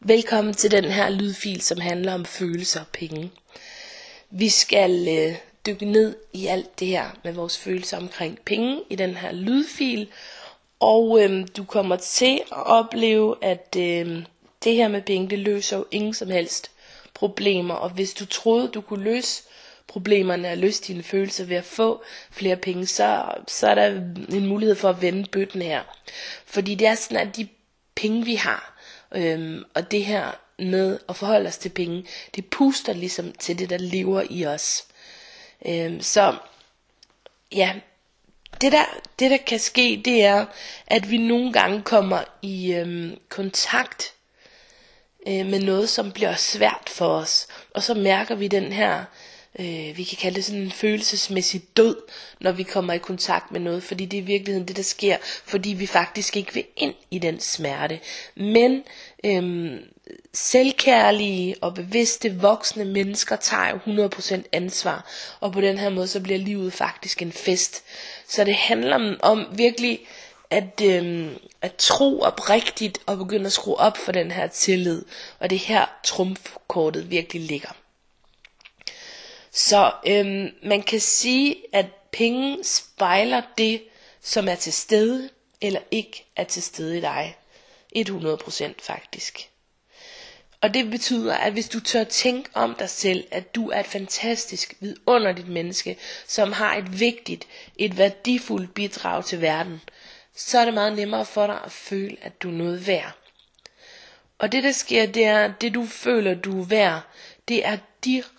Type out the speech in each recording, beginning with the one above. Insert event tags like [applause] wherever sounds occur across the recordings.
Velkommen til den her lydfil, som handler om følelser og penge. Vi skal øh, dykke ned i alt det her med vores følelser omkring penge i den her lydfil. Og øh, du kommer til at opleve, at øh, det her med penge, det løser jo ingen som helst problemer. Og hvis du troede, du kunne løse problemerne og løse dine følelser ved at få flere penge, så, så er der en mulighed for at vende bøtten her. Fordi det er sådan, at de penge, vi har, Øhm, og det her med at forholde os til penge, det puster ligesom til det, der lever i os. Øhm, så ja, det der, det der kan ske, det er, at vi nogle gange kommer i øhm, kontakt øh, med noget, som bliver svært for os. Og så mærker vi den her øh, vi kan kalde det sådan en følelsesmæssig død, når vi kommer i kontakt med noget, fordi det er i virkeligheden det, der sker, fordi vi faktisk ikke vil ind i den smerte. Men øh, selvkærlige og bevidste voksne mennesker tager jo 100% ansvar, og på den her måde, så bliver livet faktisk en fest. Så det handler om virkelig at, øh, at tro oprigtigt og begynde at skrue op for den her tillid, og det her trumfkortet virkelig ligger. Så øhm, man kan sige, at penge spejler det, som er til stede eller ikke er til stede i dig. 100% faktisk. Og det betyder, at hvis du tør tænke om dig selv, at du er et fantastisk, vidunderligt menneske, som har et vigtigt, et værdifuldt bidrag til verden, så er det meget nemmere for dig at føle, at du er noget værd. Og det der sker, det er, det du føler, du er værd, det er direkte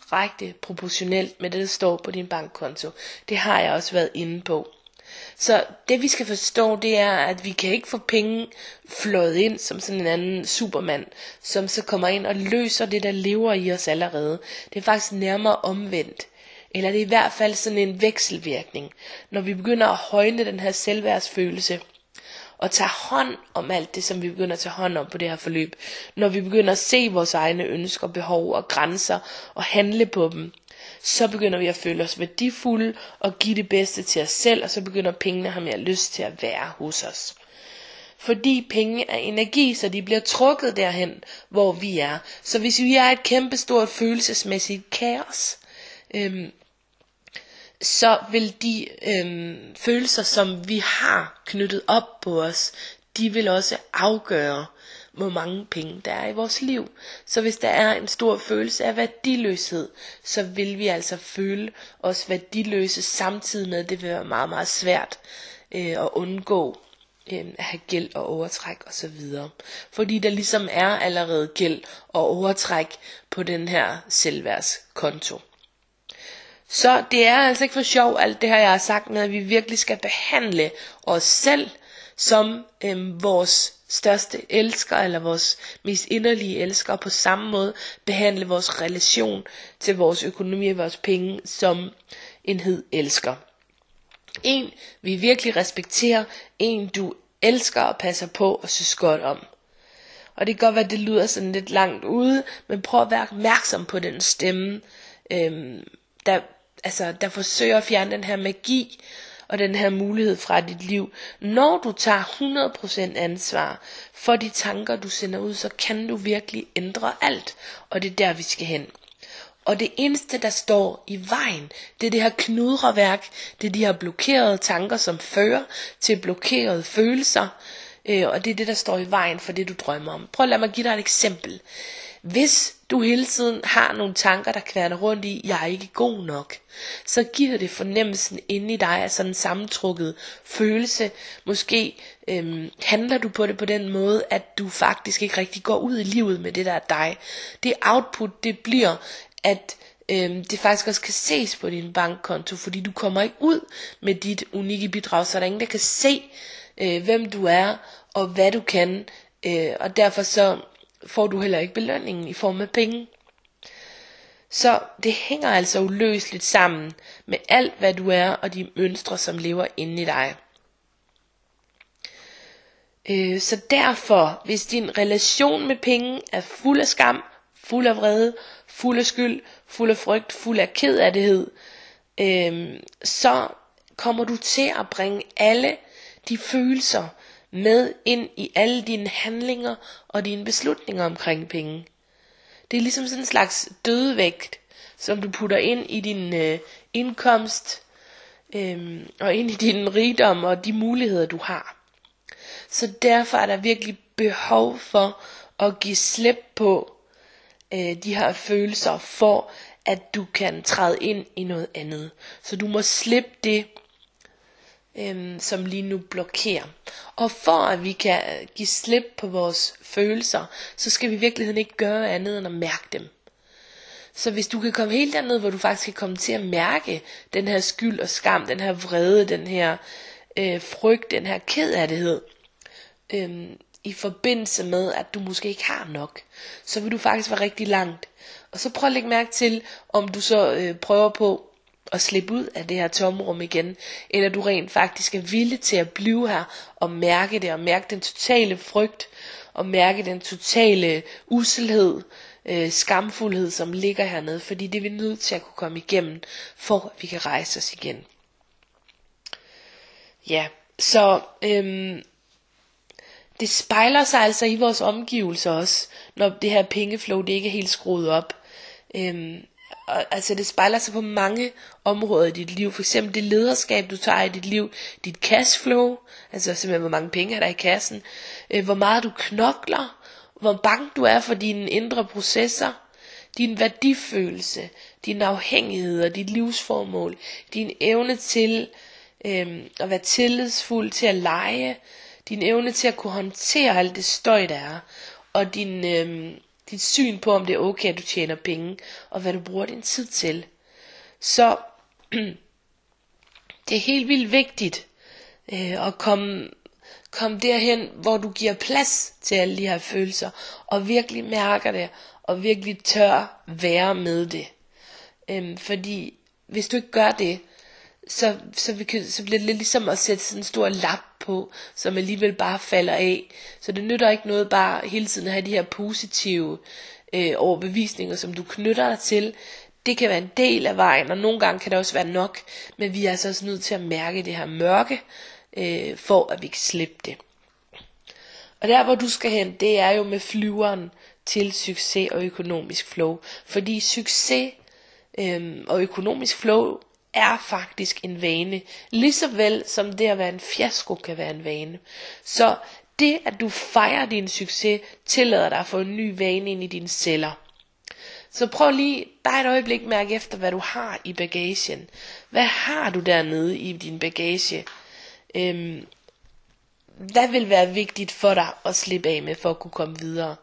proportionelt med det, der står på din bankkonto. Det har jeg også været inde på. Så det vi skal forstå, det er, at vi kan ikke få penge flået ind som sådan en anden supermand, som så kommer ind og løser det, der lever i os allerede. Det er faktisk nærmere omvendt. Eller det er i hvert fald sådan en vekselvirkning. Når vi begynder at højne den her selvværdsfølelse, og tage hånd om alt det, som vi begynder at tage hånd om på det her forløb. Når vi begynder at se vores egne ønsker, behov og grænser og handle på dem, så begynder vi at føle os værdifulde og give det bedste til os selv, og så begynder pengene at have mere lyst til at være hos os. Fordi penge er energi, så de bliver trukket derhen, hvor vi er. Så hvis vi er et kæmpestort følelsesmæssigt kaos, øhm, så vil de øh, følelser, som vi har knyttet op på os, de vil også afgøre, hvor mange penge der er i vores liv. Så hvis der er en stor følelse af værdiløshed, så vil vi altså føle os værdiløse samtidig med, at det vil være meget, meget svært øh, at undgå øh, at have gæld og overtræk og så videre. Fordi der ligesom er allerede gæld og overtræk på den her selvværdskonto. Så det er altså ikke for sjov alt det her jeg har sagt med at vi virkelig skal behandle os selv som øhm, vores største elsker eller vores mest inderlige elsker og på samme måde behandle vores relation til vores økonomi og vores penge som en hed elsker. En vi virkelig respekterer, en du elsker og passer på og synes godt om. Og det kan godt være, at det lyder sådan lidt langt ude, men prøv at være opmærksom på den stemme, øhm, der, altså, der forsøger at fjerne den her magi og den her mulighed fra dit liv. Når du tager 100% ansvar for de tanker, du sender ud, så kan du virkelig ændre alt. Og det er der, vi skal hen. Og det eneste, der står i vejen, det er det her knudreværk, det er de her blokerede tanker, som fører til blokerede følelser, øh, og det er det, der står i vejen for det, du drømmer om. Prøv at lade mig give dig et eksempel. Hvis du hele tiden har nogle tanker, der kværner rundt i, jeg er ikke god nok, så giver det fornemmelsen inde i dig af sådan en sammentrukket følelse. Måske øhm, handler du på det på den måde, at du faktisk ikke rigtig går ud i livet med det, der er dig. Det output, det bliver, at øhm, det faktisk også kan ses på din bankkonto, fordi du kommer ikke ud med dit unikke bidrag, så der er ingen, der kan se, øh, hvem du er og hvad du kan. Øh, og derfor så får du heller ikke belønningen i form af penge. Så det hænger altså uløseligt sammen med alt hvad du er og de mønstre som lever inde i dig. Øh, så derfor, hvis din relation med penge er fuld af skam, fuld af vrede, fuld af skyld, fuld af frygt, fuld af kedelighed, øh, så kommer du til at bringe alle de følelser med ind i alle dine handlinger og dine beslutninger omkring penge. Det er ligesom sådan en slags dødvægt, som du putter ind i din øh, indkomst øh, og ind i din rigdom og de muligheder du har. Så derfor er der virkelig behov for at give slip på øh, de her følelser for at du kan træde ind i noget andet. Så du må slippe det, øh, som lige nu blokerer. Og for at vi kan give slip på vores følelser, så skal vi i virkeligheden ikke gøre andet end at mærke dem. Så hvis du kan komme helt derned, hvor du faktisk kan komme til at mærke den her skyld og skam, den her vrede, den her øh, frygt, den her kedærdighed, øh, i forbindelse med, at du måske ikke har nok, så vil du faktisk være rigtig langt. Og så prøv at lægge mærke til, om du så øh, prøver på at slippe ud af det her tomrum igen, eller du rent faktisk er villig til at blive her og mærke det, og mærke den totale frygt, og mærke den totale uselhed, øh, skamfuldhed, som ligger hernede, fordi det er vi nødt til at kunne komme igennem, for at vi kan rejse os igen. Ja, så øhm, det spejler sig altså i vores omgivelser også, når det her pengeflow det ikke er helt skruet op. Øhm, og, altså det spejler sig på mange områder i dit liv. For eksempel det lederskab, du tager i dit liv. Dit cashflow, altså simpelthen hvor mange penge er der i kassen. Øh, hvor meget du knokler. Hvor bange du er for dine indre processer. Din værdifølelse. Din afhængighed og dit livsformål. Din evne til øh, at være tillidsfuld, til at lege. Din evne til at kunne håndtere alt det støj, der er. Og din... Øh, dit syn på, om det er okay, at du tjener penge, og hvad du bruger din tid til. Så [clears throat] det er helt vildt vigtigt øh, at komme, komme derhen, hvor du giver plads til alle de her følelser, og virkelig mærker det, og virkelig tør være med det. Øhm, fordi hvis du ikke gør det, så, så, vi kan, så bliver det lidt ligesom at sætte sådan en stor lap på, som alligevel bare falder af. Så det nytter ikke noget bare hele tiden at have de her positive øh, overbevisninger, som du knytter dig til. Det kan være en del af vejen, og nogle gange kan det også være nok, men vi er altså også nødt til at mærke det her mørke, øh, for at vi kan slippe det. Og der hvor du skal hen, det er jo med flyveren til succes og økonomisk flow. Fordi succes øh, og økonomisk flow er faktisk en vane, lige så vel som det at være en fiasko kan være en vane. Så det, at du fejrer din succes, tillader dig at få en ny vane ind i dine celler. Så prøv lige dig et øjeblik mærke efter, hvad du har i bagagen. Hvad har du dernede i din bagage? Øhm, hvad vil være vigtigt for dig at slippe af med, for at kunne komme videre?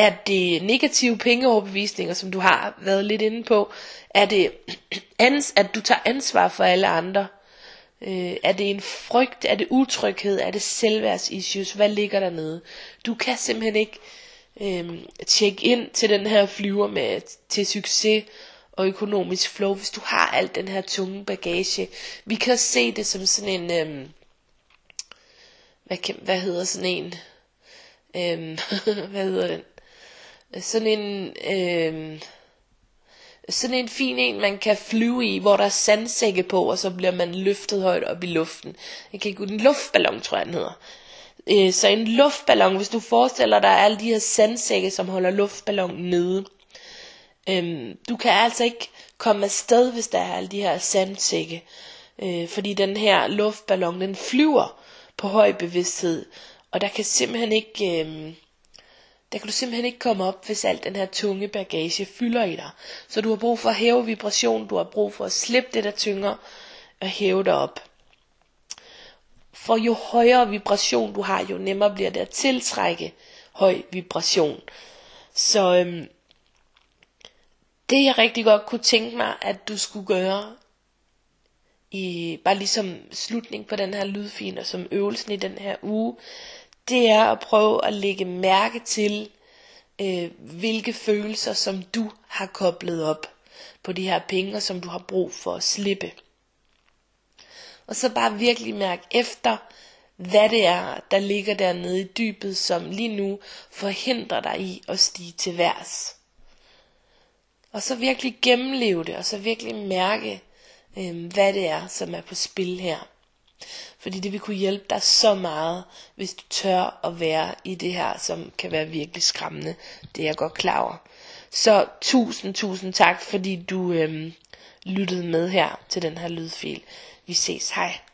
Er det negative pengeoverbevisninger, som du har været lidt inde på? Er det, [clears throat] at du tager ansvar for alle andre? Øh, er det en frygt? Er det utryghed? Er det selvværdsissues? Hvad ligger der nede? Du kan simpelthen ikke øh, tjekke ind til den her flyver med til succes og økonomisk flow, hvis du har alt den her tunge bagage. Vi kan se det som sådan en, øh, hvad, kan, hvad hedder sådan en, øh, [laughs] hvad hedder den? Sådan en, øh, sådan en fin en, man kan flyve i, hvor der er sandsække på, og så bliver man løftet højt op i luften. Jeg kan ikke en luftballon, tror jeg den hedder. Øh, så en luftballon, hvis du forestiller dig alle de her sandsække, som holder luftballonen nede. Øhm, du kan altså ikke komme afsted, hvis der er alle de her sandsække. Øh, fordi den her luftballon, den flyver på høj bevidsthed. Og der kan simpelthen ikke... Øh, der kan du simpelthen ikke komme op, hvis alt den her tunge bagage fylder i dig. Så du har brug for at hæve vibration, du har brug for at slippe det, der tynger, og hæve dig op. For jo højere vibration du har, jo nemmere bliver det at tiltrække høj vibration. Så øhm, det jeg rigtig godt kunne tænke mig, at du skulle gøre, i bare ligesom slutning på den her lydfin, og som øvelsen i den her uge, det er at prøve at lægge mærke til, øh, hvilke følelser, som du har koblet op på de her penge, som du har brug for at slippe. Og så bare virkelig mærke efter, hvad det er, der ligger dernede i dybet, som lige nu forhindrer dig i at stige til værs. Og så virkelig gennemleve det, og så virkelig mærke, øh, hvad det er, som er på spil her. Fordi det vil kunne hjælpe dig så meget, hvis du tør at være i det her, som kan være virkelig skræmmende. Det er jeg godt klar over. Så tusind, tusind tak, fordi du øhm, lyttede med her til den her lydfil. Vi ses, hej.